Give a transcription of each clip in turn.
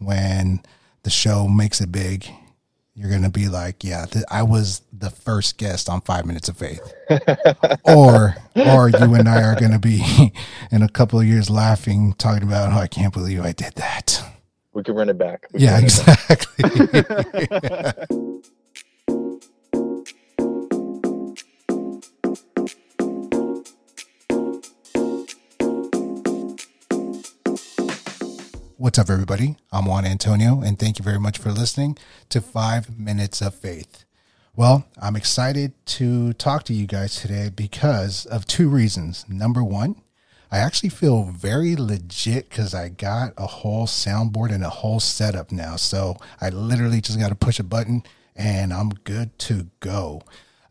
when the show makes it big, you're gonna be like, yeah, th- I was the first guest on Five Minutes of Faith, or or you and I are gonna be in a couple of years laughing, talking about, oh, I can't believe I did that. We can run it back. We yeah, exactly. What's up, everybody? I'm Juan Antonio, and thank you very much for listening to Five Minutes of Faith. Well, I'm excited to talk to you guys today because of two reasons. Number one, I actually feel very legit because I got a whole soundboard and a whole setup now. So I literally just got to push a button and I'm good to go.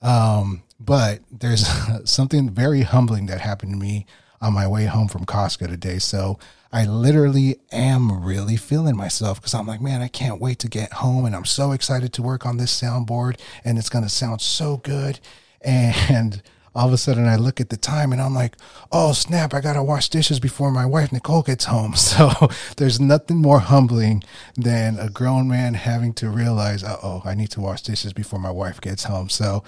Um, but there's something very humbling that happened to me on my way home from Costco today. So I literally am really feeling myself because I'm like, man, I can't wait to get home and I'm so excited to work on this soundboard and it's going to sound so good. And all of a sudden I look at the time and I'm like, oh snap, I got to wash dishes before my wife Nicole gets home. So there's nothing more humbling than a grown man having to realize, oh, I need to wash dishes before my wife gets home. So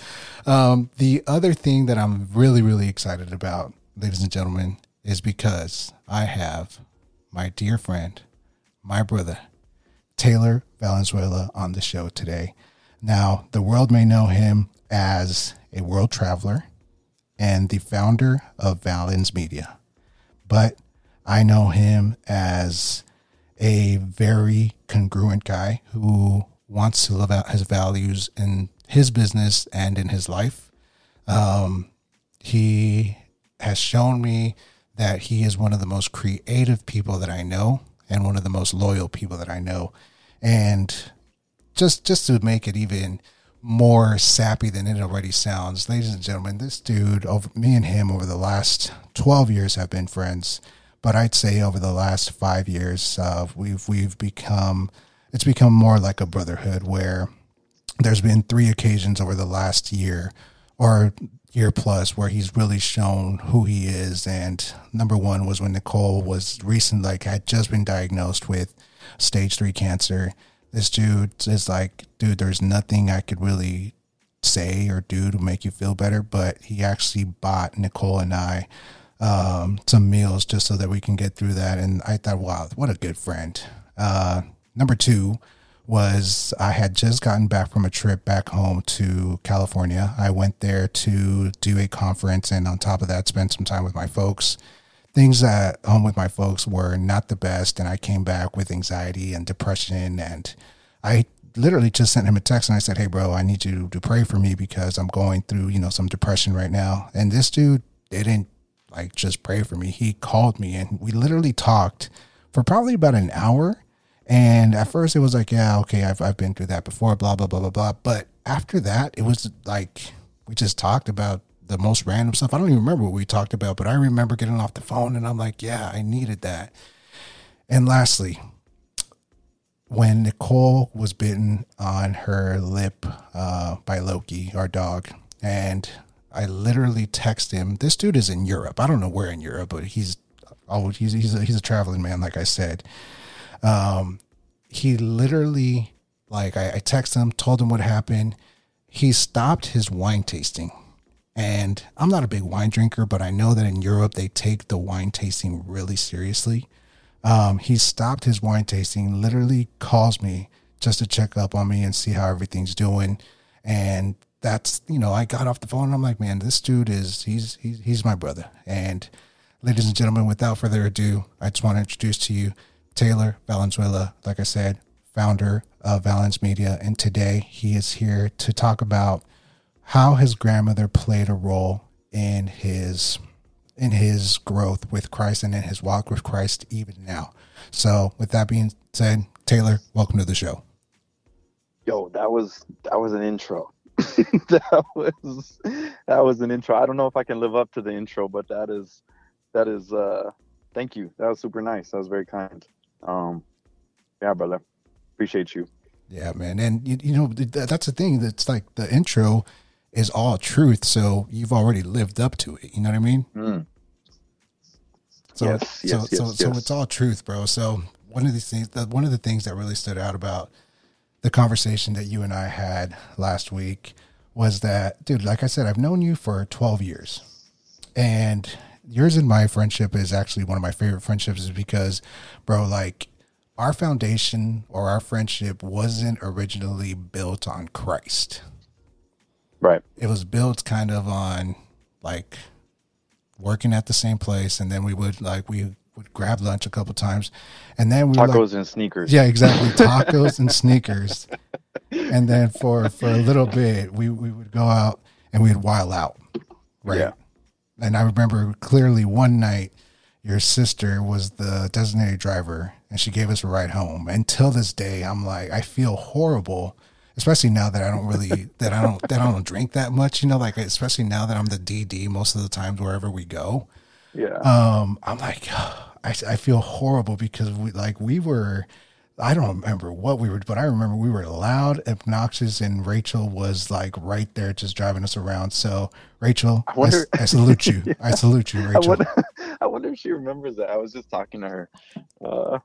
um, the other thing that I'm really, really excited about, ladies and gentlemen, is because I have my dear friend, my brother, Taylor Valenzuela, on the show today. Now, the world may know him as a world traveler and the founder of Valens Media, but I know him as a very congruent guy who wants to live out his values in his business and in his life. Um, he has shown me that he is one of the most creative people that I know and one of the most loyal people that I know. And just just to make it even more sappy than it already sounds, ladies and gentlemen, this dude over me and him over the last 12 years have been friends, but I'd say over the last 5 years uh, we've we've become it's become more like a brotherhood where there's been three occasions over the last year or year plus where he's really shown who he is. And number one was when Nicole was recent, like had just been diagnosed with stage three cancer. This dude is like, dude, there's nothing I could really say or do to make you feel better. But he actually bought Nicole and I um, some meals just so that we can get through that. And I thought, wow, what a good friend. Uh, number two, was I had just gotten back from a trip back home to California. I went there to do a conference and on top of that spend some time with my folks. Things at home with my folks were not the best and I came back with anxiety and depression and I literally just sent him a text and I said, "Hey bro, I need you to pray for me because I'm going through, you know, some depression right now." And this dude didn't like just pray for me. He called me and we literally talked for probably about an hour and at first it was like, yeah, okay, I've, I've been through that before, blah, blah, blah, blah, blah. But after that, it was like, we just talked about the most random stuff. I don't even remember what we talked about, but I remember getting off the phone and I'm like, yeah, I needed that. And lastly, when Nicole was bitten on her lip uh, by Loki, our dog, and I literally text him. This dude is in Europe. I don't know where in Europe, but he's oh he's he's a, he's a traveling man, like I said. Um, he literally, like, I, I texted him, told him what happened. He stopped his wine tasting. And I'm not a big wine drinker, but I know that in Europe they take the wine tasting really seriously. Um, he stopped his wine tasting, literally calls me just to check up on me and see how everything's doing. And that's, you know, I got off the phone and I'm like, man, this dude is, he's, he's, he's my brother. And ladies and gentlemen, without further ado, I just want to introduce to you Taylor Valenzuela, like I said, founder of Valens Media. And today he is here to talk about how his grandmother played a role in his in his growth with Christ and in his walk with Christ even now. So with that being said, Taylor, welcome to the show. Yo, that was that was an intro. that was that was an intro. I don't know if I can live up to the intro, but that is that is uh thank you. That was super nice. That was very kind. Um, yeah, brother, appreciate you. Yeah, man, and you, you know that's the thing. That's like the intro is all truth, so you've already lived up to it. You know what I mean? Mm. So, yes, so, yes, so, yes, so it's all truth, bro. So one of these things, the, one of the things that really stood out about the conversation that you and I had last week was that, dude, like I said, I've known you for 12 years. And yours and my friendship is actually one of my favorite friendships, is because, bro, like our foundation or our friendship wasn't originally built on Christ. Right. It was built kind of on like working at the same place, and then we would like we would grab lunch a couple times, and then we tacos like, and sneakers. Yeah, exactly. Tacos and sneakers, and then for for a little bit, we we would go out and we'd while out, right? Yeah. And I remember clearly one night, your sister was the designated driver, and she gave us a ride home. Until this day, I'm like, I feel horrible especially now that I don't really that I don't that I don't drink that much. You know, like especially now that I'm the DD most of the times wherever we go. Yeah. Um, I'm like, I I feel horrible because we like we were. I don't remember what we were, but I remember we were loud, obnoxious, and Rachel was like right there, just driving us around. So, Rachel, I, wonder, I, I salute you. yeah. I salute you, Rachel. I wonder, I wonder, if she remembers that. I was just talking to her. Uh,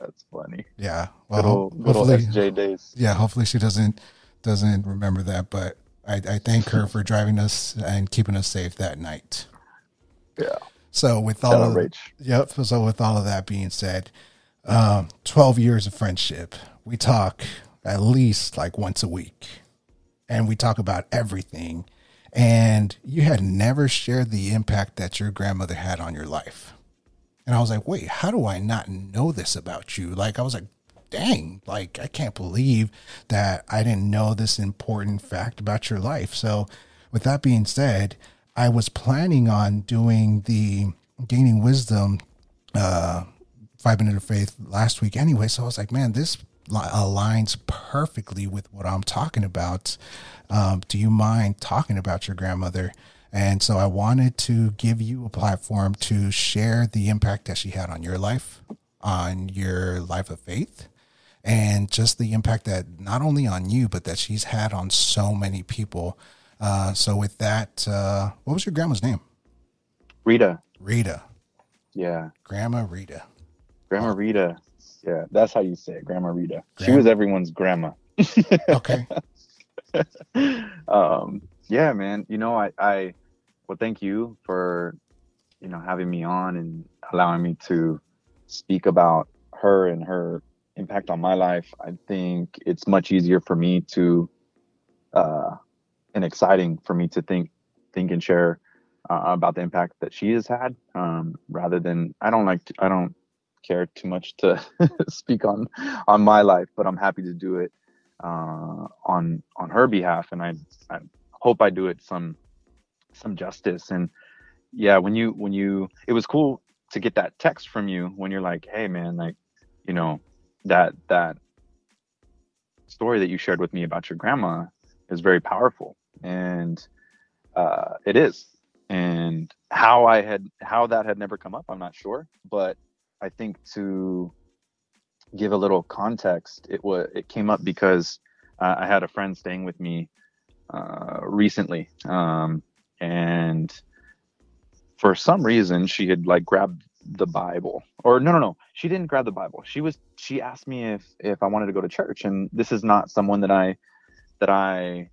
that's funny. Yeah. Well, little, little SJ days. Yeah. Hopefully she doesn't doesn't remember that, but I, I thank her for driving us and keeping us safe that night. Yeah. So with all of, yep. So with all of that being said, um, twelve years of friendship, we talk at least like once a week, and we talk about everything. And you had never shared the impact that your grandmother had on your life. And I was like, wait, how do I not know this about you? Like, I was like, dang, like, I can't believe that I didn't know this important fact about your life. So, with that being said, I was planning on doing the gaining wisdom uh, five minute of faith last week anyway. So I was like, man, this aligns perfectly with what I'm talking about. Um, do you mind talking about your grandmother? And so I wanted to give you a platform to share the impact that she had on your life, on your life of faith, and just the impact that not only on you, but that she's had on so many people. Uh, so with that, uh, what was your grandma's name? Rita. Rita. Yeah. Grandma Rita. Grandma Rita. Yeah, that's how you say it, Grandma Rita. Grandma. She was everyone's grandma. okay. um, yeah, man. You know, I, I, well, thank you for, you know, having me on and allowing me to speak about her and her impact on my life. I think it's much easier for me to, uh, and exciting for me to think, think and share uh, about the impact that she has had, um, rather than I don't like to, I don't care too much to speak on on my life, but I'm happy to do it uh, on on her behalf, and I I hope I do it some some justice. And yeah, when you when you it was cool to get that text from you when you're like, hey man, like, you know, that that story that you shared with me about your grandma is very powerful. And uh, it is. And how I had how that had never come up, I'm not sure. But I think to give a little context, it was it came up because uh, I had a friend staying with me uh, recently, um, and for some reason she had like grabbed the bible. Or no no no she didn't grab the bible. She was she asked me if if i wanted to go to church and this is not someone that i that i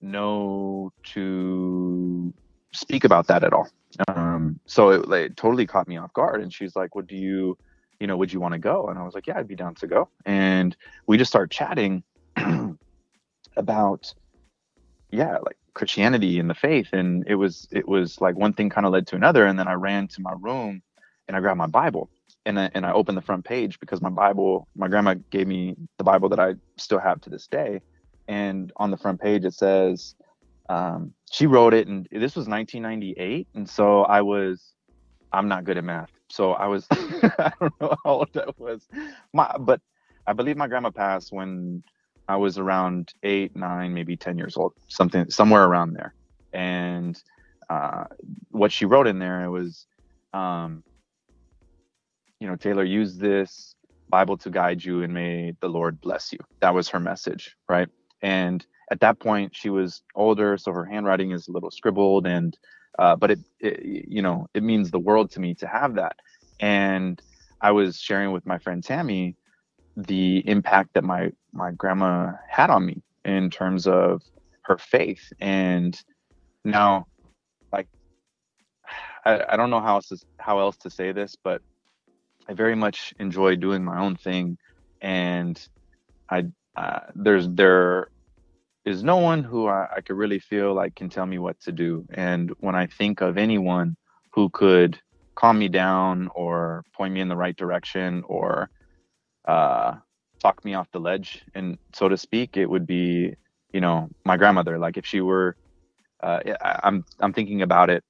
know to speak about that at all um so it like, totally caught me off guard and she's like what do you you know would you want to go and i was like yeah i'd be down to go and we just started chatting about yeah like Christianity and the faith. And it was it was like one thing kind of led to another. And then I ran to my room and I grabbed my Bible and I, and I opened the front page because my Bible, my grandma gave me the Bible that I still have to this day. And on the front page it says, um, she wrote it, and this was 1998, and so I was, I'm not good at math, so I was, I don't know how old that was, my, but I believe my grandma passed when I was around eight, nine, maybe 10 years old, something, somewhere around there. And uh, what she wrote in there, it was, um, you know, Taylor, use this Bible to guide you and may the Lord bless you. That was her message, right? And at that point, she was older, so her handwriting is a little scribbled, and uh, but it, it, you know, it means the world to me to have that. And I was sharing with my friend Tammy the impact that my my grandma had on me in terms of her faith and now like I, I don't know how else to, how else to say this but I very much enjoy doing my own thing and I uh, there's there is no one who I, I could really feel like can tell me what to do. And when I think of anyone who could calm me down or point me in the right direction or uh, talk me off the ledge and so to speak it would be you know my grandmother. Like if she were uh, I, i'm i'm thinking about it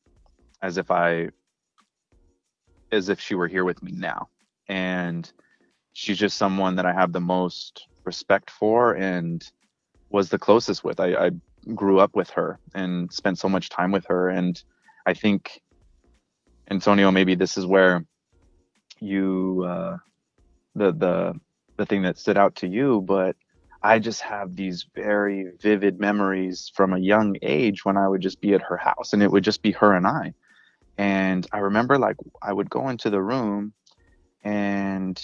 as if i as if she were here with me now. And she's just someone that i have the most respect for and was the closest with i, I grew up with her and spent so much time with her and i think antonio maybe this is where you uh the the the thing that stood out to you, but I just have these very vivid memories from a young age when I would just be at her house and it would just be her and I. And I remember like I would go into the room and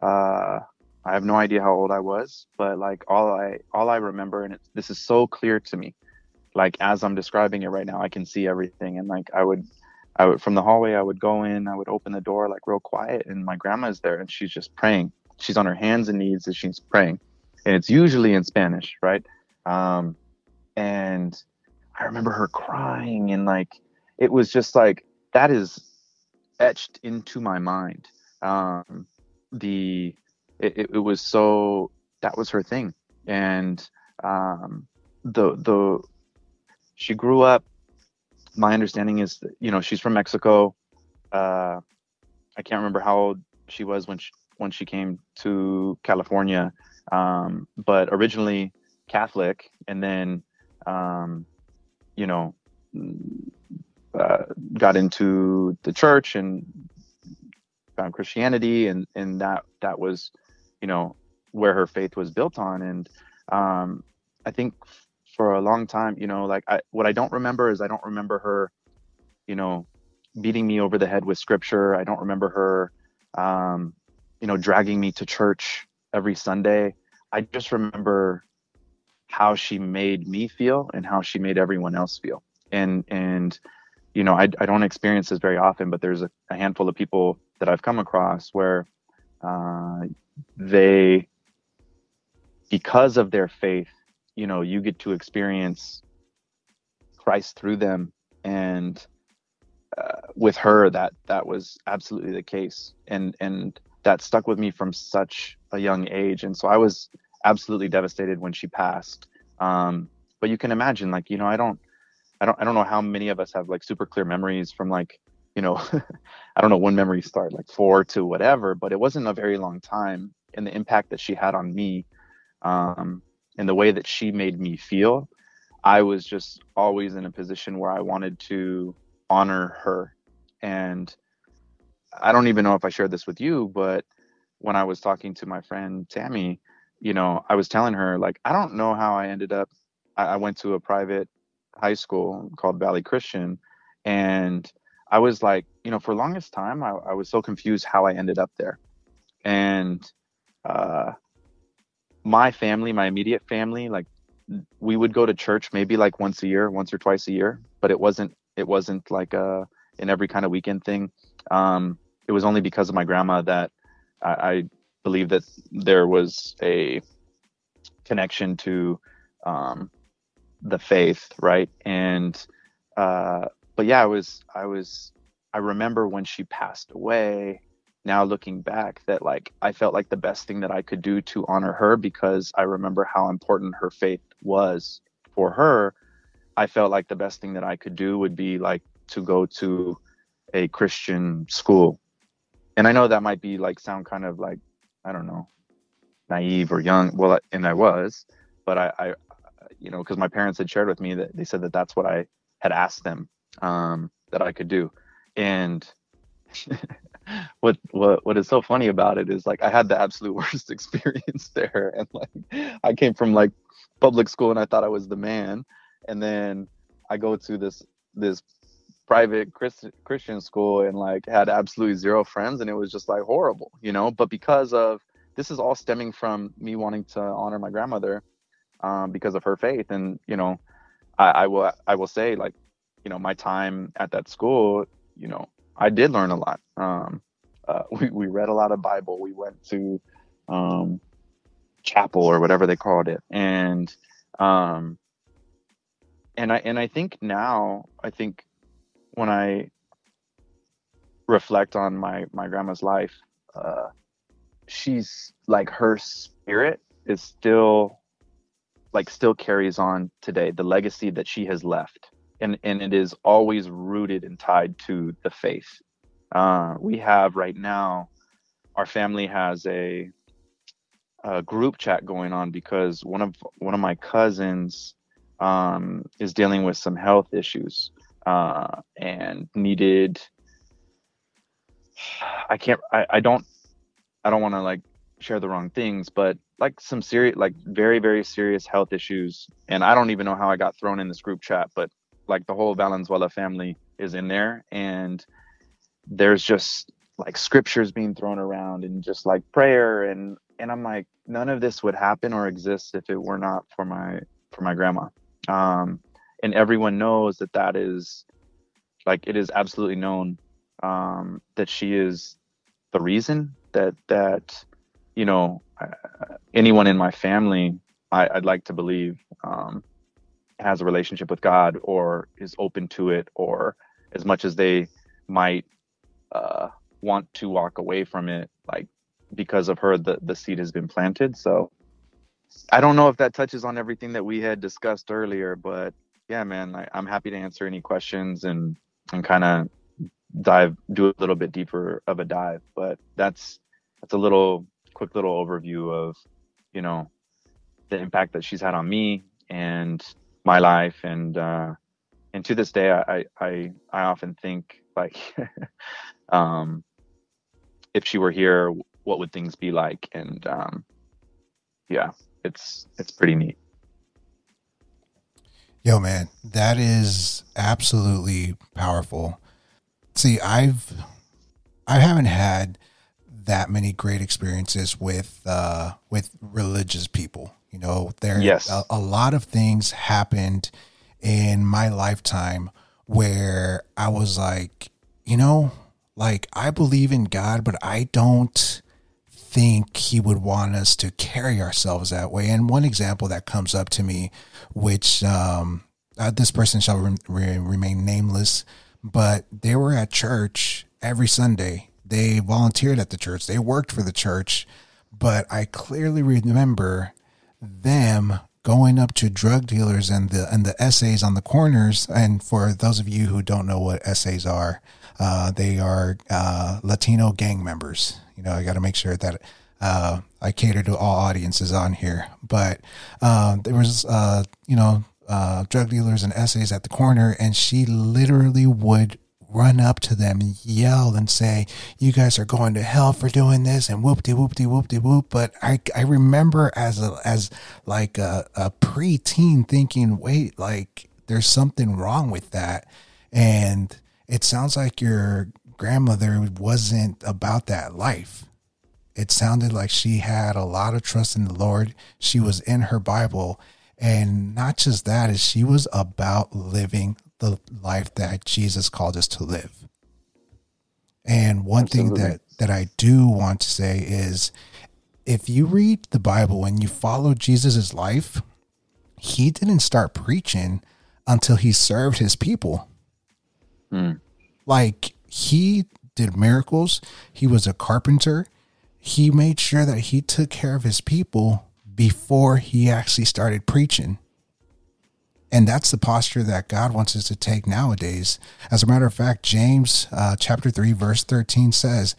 uh, I have no idea how old I was, but like all I all I remember and this is so clear to me. Like as I'm describing it right now, I can see everything and like I would I would from the hallway I would go in, I would open the door like real quiet and my grandma's there and she's just praying she's on her hands and knees as she's praying, and it's usually in Spanish, right? Um, and I remember her crying, and like it was just like that is etched into my mind. Um, the it, it was so that was her thing, and um, the the she grew up. My understanding is that you know she's from Mexico. Uh, I can't remember how old she was when she, when she came to California, um, but originally Catholic, and then um, you know uh, got into the church and found Christianity, and and that that was you know where her faith was built on, and um, I think for a long time, you know, like I, what I don't remember is I don't remember her, you know, beating me over the head with scripture. I don't remember her, um, you know, dragging me to church every Sunday. I just remember how she made me feel and how she made everyone else feel. And and you know, I, I don't experience this very often, but there's a, a handful of people that I've come across where uh, they, because of their faith, you know, you get to experience Christ through them. And uh, with her, that that was absolutely the case. And and that stuck with me from such a young age. And so I was absolutely devastated when she passed. Um, but you can imagine, like, you know, I don't, I don't, I don't know how many of us have like super clear memories from like, you know, I don't know when memories start, like four to whatever, but it wasn't a very long time. And the impact that she had on me, um, and the way that she made me feel, I was just always in a position where I wanted to honor her and I don't even know if I shared this with you, but when I was talking to my friend Tammy, you know, I was telling her like I don't know how I ended up. I, I went to a private high school called Valley Christian, and I was like, you know, for longest time, I, I was so confused how I ended up there, and uh, my family, my immediate family, like we would go to church maybe like once a year, once or twice a year, but it wasn't it wasn't like a in every kind of weekend thing. Um, it was only because of my grandma that I, I believe that there was a connection to um, the faith, right? And uh, but yeah, I was I was I remember when she passed away. Now looking back, that like I felt like the best thing that I could do to honor her because I remember how important her faith was for her. I felt like the best thing that I could do would be like to go to a Christian school. And I know that might be like sound kind of like I don't know, naive or young. Well, and I was, but I, I you know, because my parents had shared with me that they said that that's what I had asked them um, that I could do. And what what what is so funny about it is like I had the absolute worst experience there, and like I came from like public school and I thought I was the man, and then I go to this this private Christian school and like had absolutely zero friends and it was just like horrible, you know. But because of this is all stemming from me wanting to honor my grandmother um, because of her faith, and you know, I, I will I will say like, you know, my time at that school, you know, I did learn a lot. Um, uh, we we read a lot of Bible. We went to um, chapel or whatever they called it, and um, and I and I think now I think when I reflect on my my grandma's life, uh, she's like her spirit is still like still carries on today. The legacy that she has left, and and it is always rooted and tied to the faith. Uh, we have right now, our family has a, a group chat going on because one of one of my cousins um, is dealing with some health issues uh, and needed I can't I, I don't I don't want to like share the wrong things, but like some serious like very, very serious health issues. And I don't even know how I got thrown in this group chat, but like the whole Valenzuela family is in there and there's just like scriptures being thrown around and just like prayer and and I'm like none of this would happen or exist if it were not for my for my grandma. Um and everyone knows that that is like it is absolutely known um, that she is the reason that that you know uh, anyone in my family I, would like to believe um, has a relationship with God or is open to it or as much as they might uh, want to walk away from it like because of her the, the seed has been planted so I don't know if that touches on everything that we had discussed earlier but yeah, man, I, am happy to answer any questions and and kind of dive do a little bit deeper of a dive. But that's that's a little quick little overview of you know the impact that she's had on me and my life and uh and to this day i i i often think like um if she were here what would things be like and um yeah it's it's pretty neat Yo, man, that is absolutely powerful. See, I've I haven't had that many great experiences with uh, with religious people. You know, there yes. a, a lot of things happened in my lifetime where I was like, you know, like I believe in God, but I don't think he would want us to carry ourselves that way. And one example that comes up to me, which um, uh, this person shall re- re- remain nameless, but they were at church every Sunday. They volunteered at the church. They worked for the church, but I clearly remember them going up to drug dealers and the and the essays on the corners. And for those of you who don't know what essays are, uh, they are uh, Latino gang members. You know, I got to make sure that uh, I cater to all audiences on here. But uh, there was, uh, you know, uh, drug dealers and essays at the corner, and she literally would run up to them and yell and say, "You guys are going to hell for doing this," and whoop de whoop de whoop de whoop. But I I remember as a as like a, a preteen thinking, wait, like there's something wrong with that, and it sounds like your grandmother wasn't about that life. It sounded like she had a lot of trust in the Lord. She was in her Bible. And not just that, is she was about living the life that Jesus called us to live. And one Absolutely. thing that, that I do want to say is if you read the Bible and you follow Jesus' life, he didn't start preaching until he served his people. Mm. Like he did miracles. He was a carpenter. He made sure that he took care of his people before he actually started preaching. And that's the posture that God wants us to take nowadays. As a matter of fact, James uh, chapter 3, verse 13 says,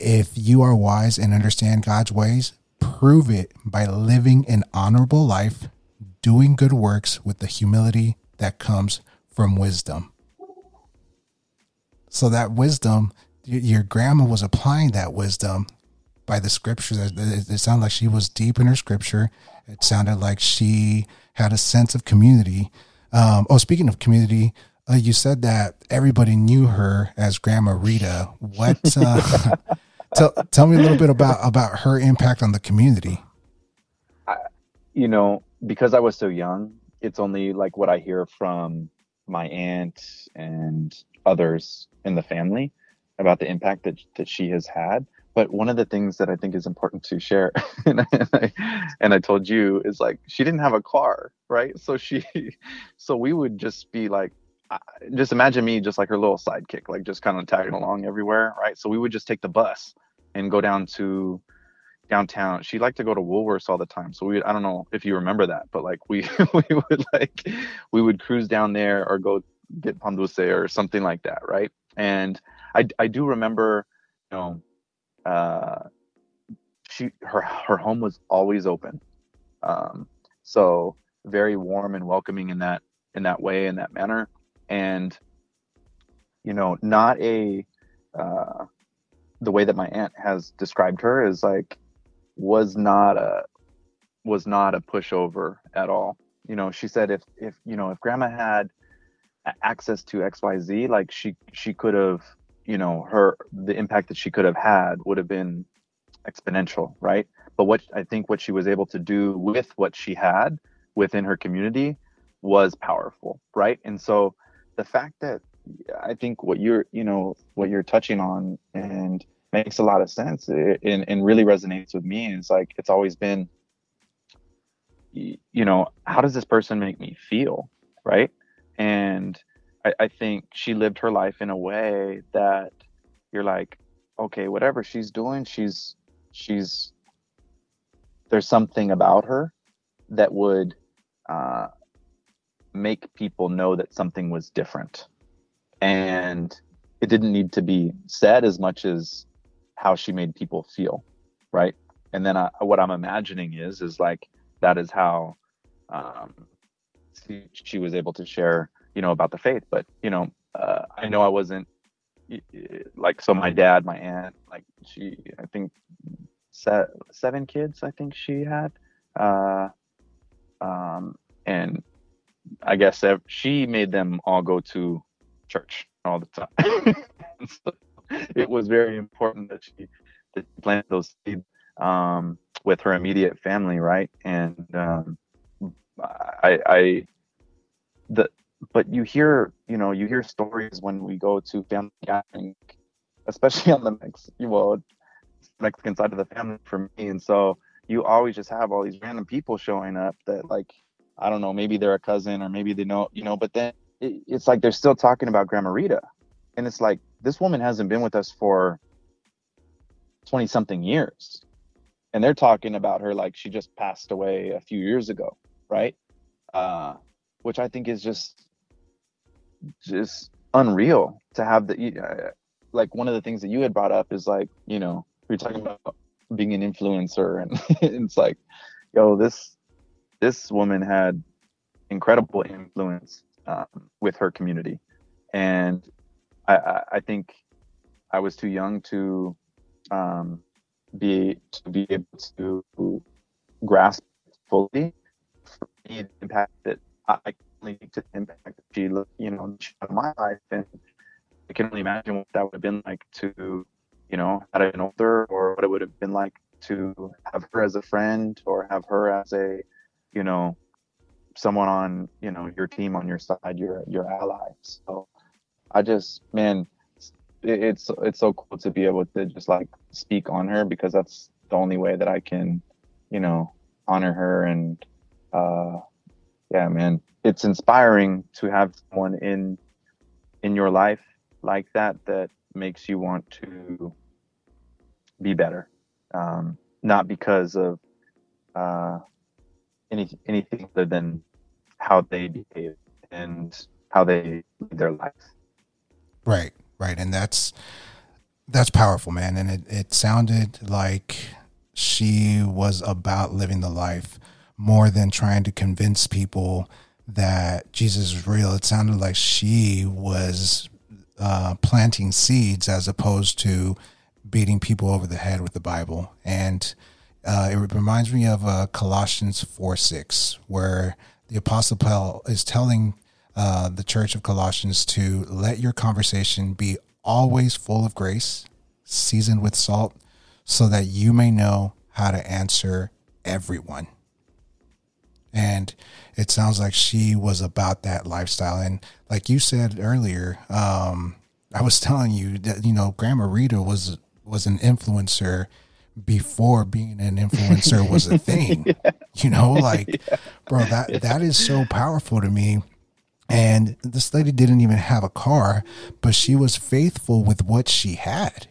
If you are wise and understand God's ways, prove it by living an honorable life, doing good works with the humility that comes from wisdom. So that wisdom, your grandma was applying that wisdom by the scriptures. It sounded like she was deep in her scripture. It sounded like she had a sense of community. Um, oh, speaking of community, uh, you said that everybody knew her as Grandma Rita. What? Uh, tell tell me a little bit about about her impact on the community. I, you know, because I was so young, it's only like what I hear from my aunt and others in the family about the impact that that she has had. But one of the things that I think is important to share, and, I, and I told you, is like she didn't have a car, right? So she, so we would just be like just imagine me just like her little sidekick, like just kind of tagging along everywhere, right? So we would just take the bus and go down to downtown. She liked to go to Woolworths all the time. So we I don't know if you remember that, but like we we would like we would cruise down there or go get pan or something like that, right? And I I do remember, you know, uh she her her home was always open. Um so very warm and welcoming in that in that way in that manner and you know not a uh, the way that my aunt has described her is like was not a was not a pushover at all you know she said if if you know if grandma had access to xyz like she she could have you know her the impact that she could have had would have been exponential right but what i think what she was able to do with what she had within her community was powerful right and so the fact that I think what you're, you know, what you're touching on and makes a lot of sense and, and really resonates with me and it's like, it's always been, you know, how does this person make me feel? Right. And I, I think she lived her life in a way that you're like, okay, whatever she's doing, she's, she's, there's something about her that would, uh, make people know that something was different. And it didn't need to be said as much as how she made people feel, right? And then I, what I'm imagining is is like that is how um, she, she was able to share, you know, about the faith. But you know, uh, I know I wasn't like so. My dad, my aunt, like she, I think se- seven kids. I think she had, uh, um, and I guess she made them all go to church all the time. so it was very important that she that plant those seeds um, with her immediate family, right? And um, I, I, the, but you hear, you know, you hear stories when we go to family gathering, especially on the Mex, well, Mexican side of the family for me, and so you always just have all these random people showing up that like I don't know, maybe they're a cousin or maybe they know, you know, but then it, it's like they're still talking about Grandma Rita. And it's like, this woman hasn't been with us for 20 something years. And they're talking about her like she just passed away a few years ago, right? Uh, which I think is just, just unreal to have the, uh, like one of the things that you had brought up is like, you know, we are talking about being an influencer and it's like, yo, this, this woman had incredible influence um, with her community, and I, I, I, think I was too young to um, be to be able to grasp fully the impact that I only to the impact that she you know in my life, and I can only imagine what that would have been like to you know had I been older, or what it would have been like to have her as a friend or have her as a you know, someone on, you know, your team on your side, your your ally. So I just, man, it's it's so cool to be able to just like speak on her because that's the only way that I can, you know, honor her and uh yeah, man, it's inspiring to have someone in in your life like that that makes you want to be better. Um, not because of uh, any anything other than how they behave and how they live their life. Right, right, and that's that's powerful, man. And it it sounded like she was about living the life more than trying to convince people that Jesus is real. It sounded like she was uh, planting seeds as opposed to beating people over the head with the Bible. And uh, it reminds me of uh, Colossians 4 6, where the Apostle Paul is telling uh, the church of Colossians to let your conversation be always full of grace, seasoned with salt, so that you may know how to answer everyone. And it sounds like she was about that lifestyle. And like you said earlier, um, I was telling you that you know Grandma Rita was was an influencer before being an influencer was a thing. yeah. You know, like yeah. bro, that that is so powerful to me. And this lady didn't even have a car, but she was faithful with what she had.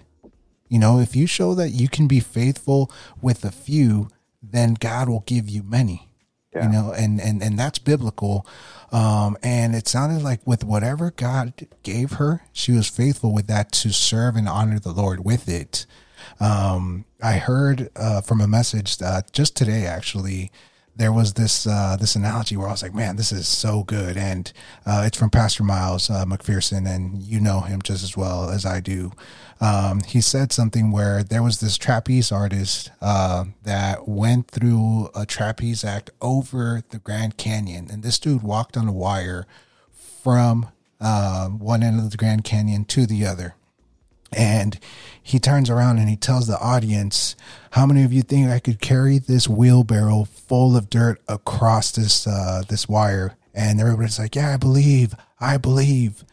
You know, if you show that you can be faithful with a few, then God will give you many. Yeah. You know, and and and that's biblical. Um, and it sounded like with whatever God gave her, she was faithful with that to serve and honor the Lord with it. Um, I heard uh, from a message uh, just today, actually, there was this uh, this analogy where I was like, man, this is so good, and uh, it's from Pastor Miles uh, McPherson, and you know him just as well as I do. Um, he said something where there was this trapeze artist uh, that went through a trapeze act over the Grand Canyon, and this dude walked on a wire from uh, one end of the Grand Canyon to the other. And he turns around and he tells the audience, "How many of you think I could carry this wheelbarrow full of dirt across this uh, this wire?" And everybody's like, "Yeah, I believe, I believe."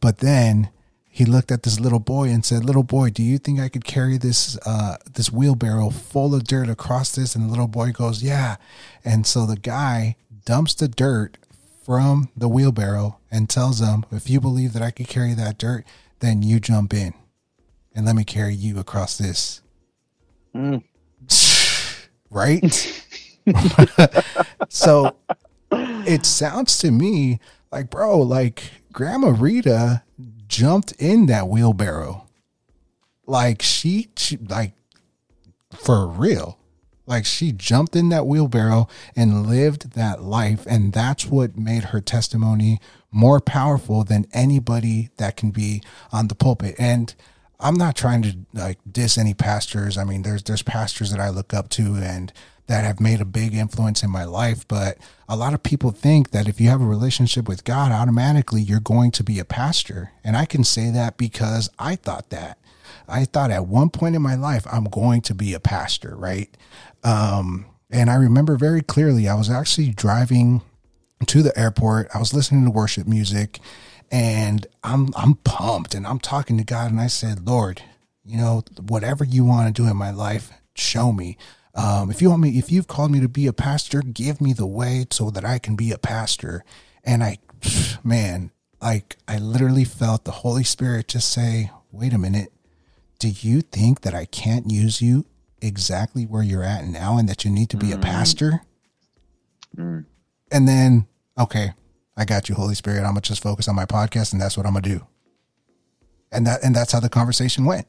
But then he looked at this little boy and said, "Little boy, do you think I could carry this uh, this wheelbarrow full of dirt across this?" And the little boy goes, "Yeah." And so the guy dumps the dirt from the wheelbarrow and tells him, "If you believe that I could carry that dirt, then you jump in." and let me carry you across this. Mm. Right? so it sounds to me like, bro, like Grandma Rita jumped in that wheelbarrow. Like she, she like for real. Like she jumped in that wheelbarrow and lived that life. And that's what made her testimony more powerful than anybody that can be on the pulpit. And I'm not trying to like diss any pastors. I mean, there's there's pastors that I look up to and that have made a big influence in my life, but a lot of people think that if you have a relationship with God, automatically you're going to be a pastor. And I can say that because I thought that. I thought at one point in my life I'm going to be a pastor, right? Um, and I remember very clearly I was actually driving to the airport. I was listening to worship music and I'm I'm pumped and I'm talking to God and I said, Lord, you know, whatever you want to do in my life, show me. Um, if you want me, if you've called me to be a pastor, give me the way so that I can be a pastor. And I, man, like I literally felt the Holy Spirit just say, wait a minute. Do you think that I can't use you exactly where you're at now and that you need to be mm. a pastor? Mm. And then, okay, I got you, Holy Spirit. I'm gonna just focus on my podcast, and that's what I'm gonna do. And that and that's how the conversation went.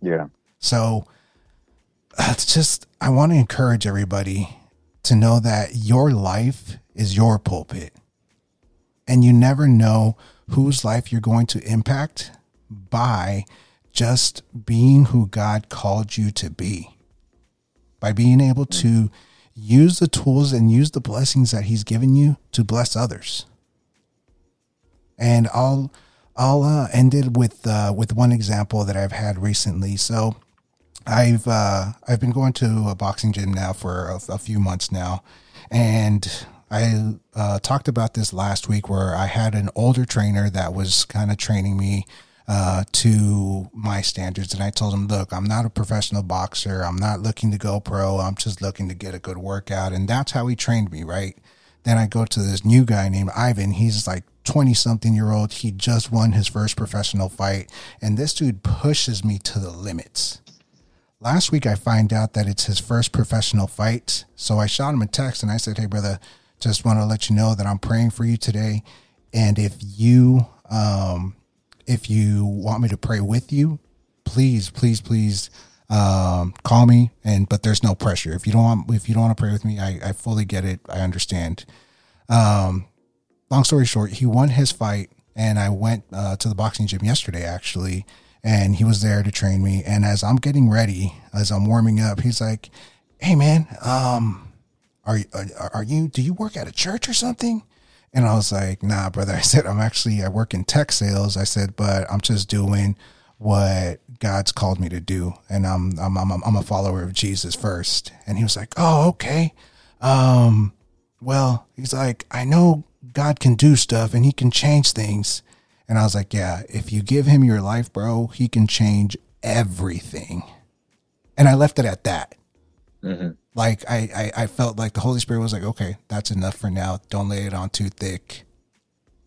Yeah. So uh, it's just I want to encourage everybody to know that your life is your pulpit. And you never know whose life you're going to impact by just being who God called you to be. By being able to use the tools and use the blessings that he's given you to bless others. And I'll I'll uh, end it with uh, with one example that I've had recently. So I've uh, I've been going to a boxing gym now for a, a few months now, and I uh, talked about this last week where I had an older trainer that was kind of training me uh, to my standards. And I told him, look, I'm not a professional boxer. I'm not looking to go pro. I'm just looking to get a good workout. And that's how he trained me, right? Then I go to this new guy named Ivan. He's like 20 something year old. He just won his first professional fight. And this dude pushes me to the limits. Last week, I find out that it's his first professional fight. So I shot him a text and I said, Hey, brother, just want to let you know that I'm praying for you today. And if you, um, if you want me to pray with you, please, please, please um, call me. And but there's no pressure. If you don't want, if you don't want to pray with me, I, I fully get it. I understand. Um, long story short, he won his fight, and I went uh, to the boxing gym yesterday actually, and he was there to train me. And as I'm getting ready, as I'm warming up, he's like, "Hey man, um, are are, are you? Do you work at a church or something?" And I was like, nah, brother. I said, I'm actually, I work in tech sales. I said, but I'm just doing what God's called me to do. And I'm, I'm, I'm, I'm a follower of Jesus first. And he was like, oh, okay. Um, well, he's like, I know God can do stuff and he can change things. And I was like, yeah, if you give him your life, bro, he can change everything. And I left it at that. Mm-hmm. Like I, I, I felt like the Holy Spirit was like, okay, that's enough for now. Don't lay it on too thick,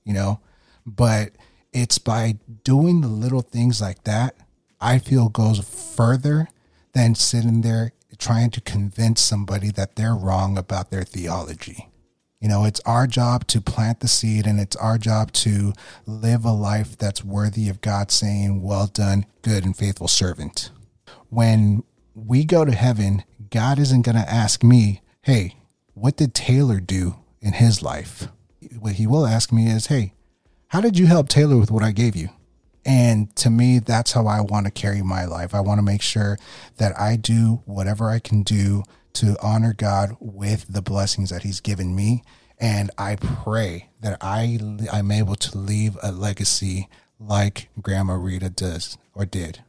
you know. But it's by doing the little things like that, I feel goes further than sitting there trying to convince somebody that they're wrong about their theology. You know, it's our job to plant the seed and it's our job to live a life that's worthy of God saying, Well done, good and faithful servant. When we go to heaven, God isn't going to ask me, hey, what did Taylor do in his life? What he will ask me is, hey, how did you help Taylor with what I gave you? And to me, that's how I want to carry my life. I want to make sure that I do whatever I can do to honor God with the blessings that He's given me. And I pray that I I'm able to leave a legacy like Grandma Rita does or did.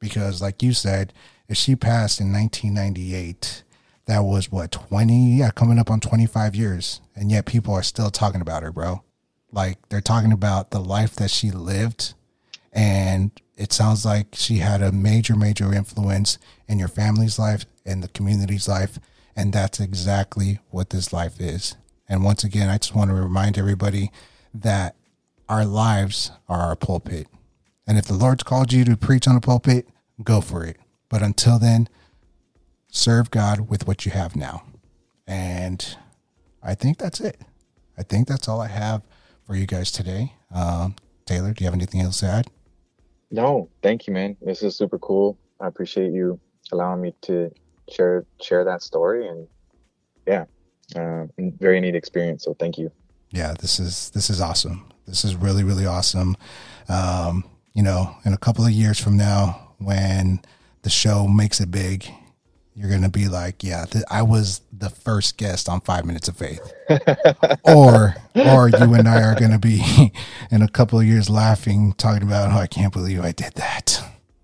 Because, like you said, if she passed in 1998, that was what 20 yeah coming up on 25 years. And yet people are still talking about her bro. Like they're talking about the life that she lived. And it sounds like she had a major major influence in your family's life and the community's life. And that's exactly what this life is. And once again i just want to remind everybody that our lives are our pulpit. And if the lord's called you to preach on a pulpit go for it but until then, serve God with what you have now. And I think that's it. I think that's all I have for you guys today. Um, Taylor, do you have anything else to add? No, thank you, man. This is super cool. I appreciate you allowing me to share share that story, and yeah, uh, very neat experience. So thank you. Yeah, this is this is awesome. This is really really awesome. Um, you know, in a couple of years from now, when the show makes it big, you're gonna be like, yeah, th- I was the first guest on Five Minutes of Faith, or or you and I are gonna be in a couple of years laughing, talking about, oh, I can't believe I did that.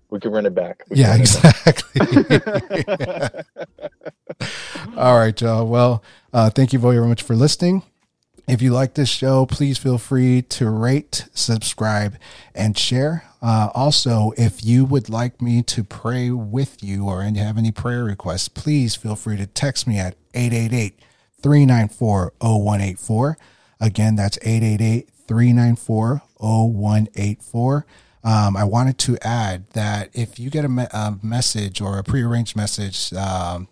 We can run it back. We yeah, exactly. Back. All right, y'all. Well, uh, thank you very much for listening. If you like this show, please feel free to rate, subscribe, and share. Uh, also, if you would like me to pray with you or have any prayer requests, please feel free to text me at 888 394 0184. Again, that's 888 394 0184. Um, I wanted to add that if you get a, me- a message or a prearranged message um,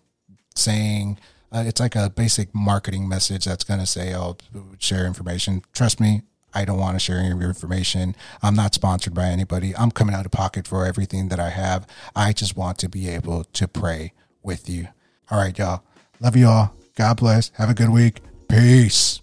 saying, uh, it's like a basic marketing message that's going to say, "Oh, share information." Trust me, I don't want to share any of your information. I'm not sponsored by anybody. I'm coming out of pocket for everything that I have. I just want to be able to pray with you. All right, y'all. Love you all. God bless. Have a good week. Peace.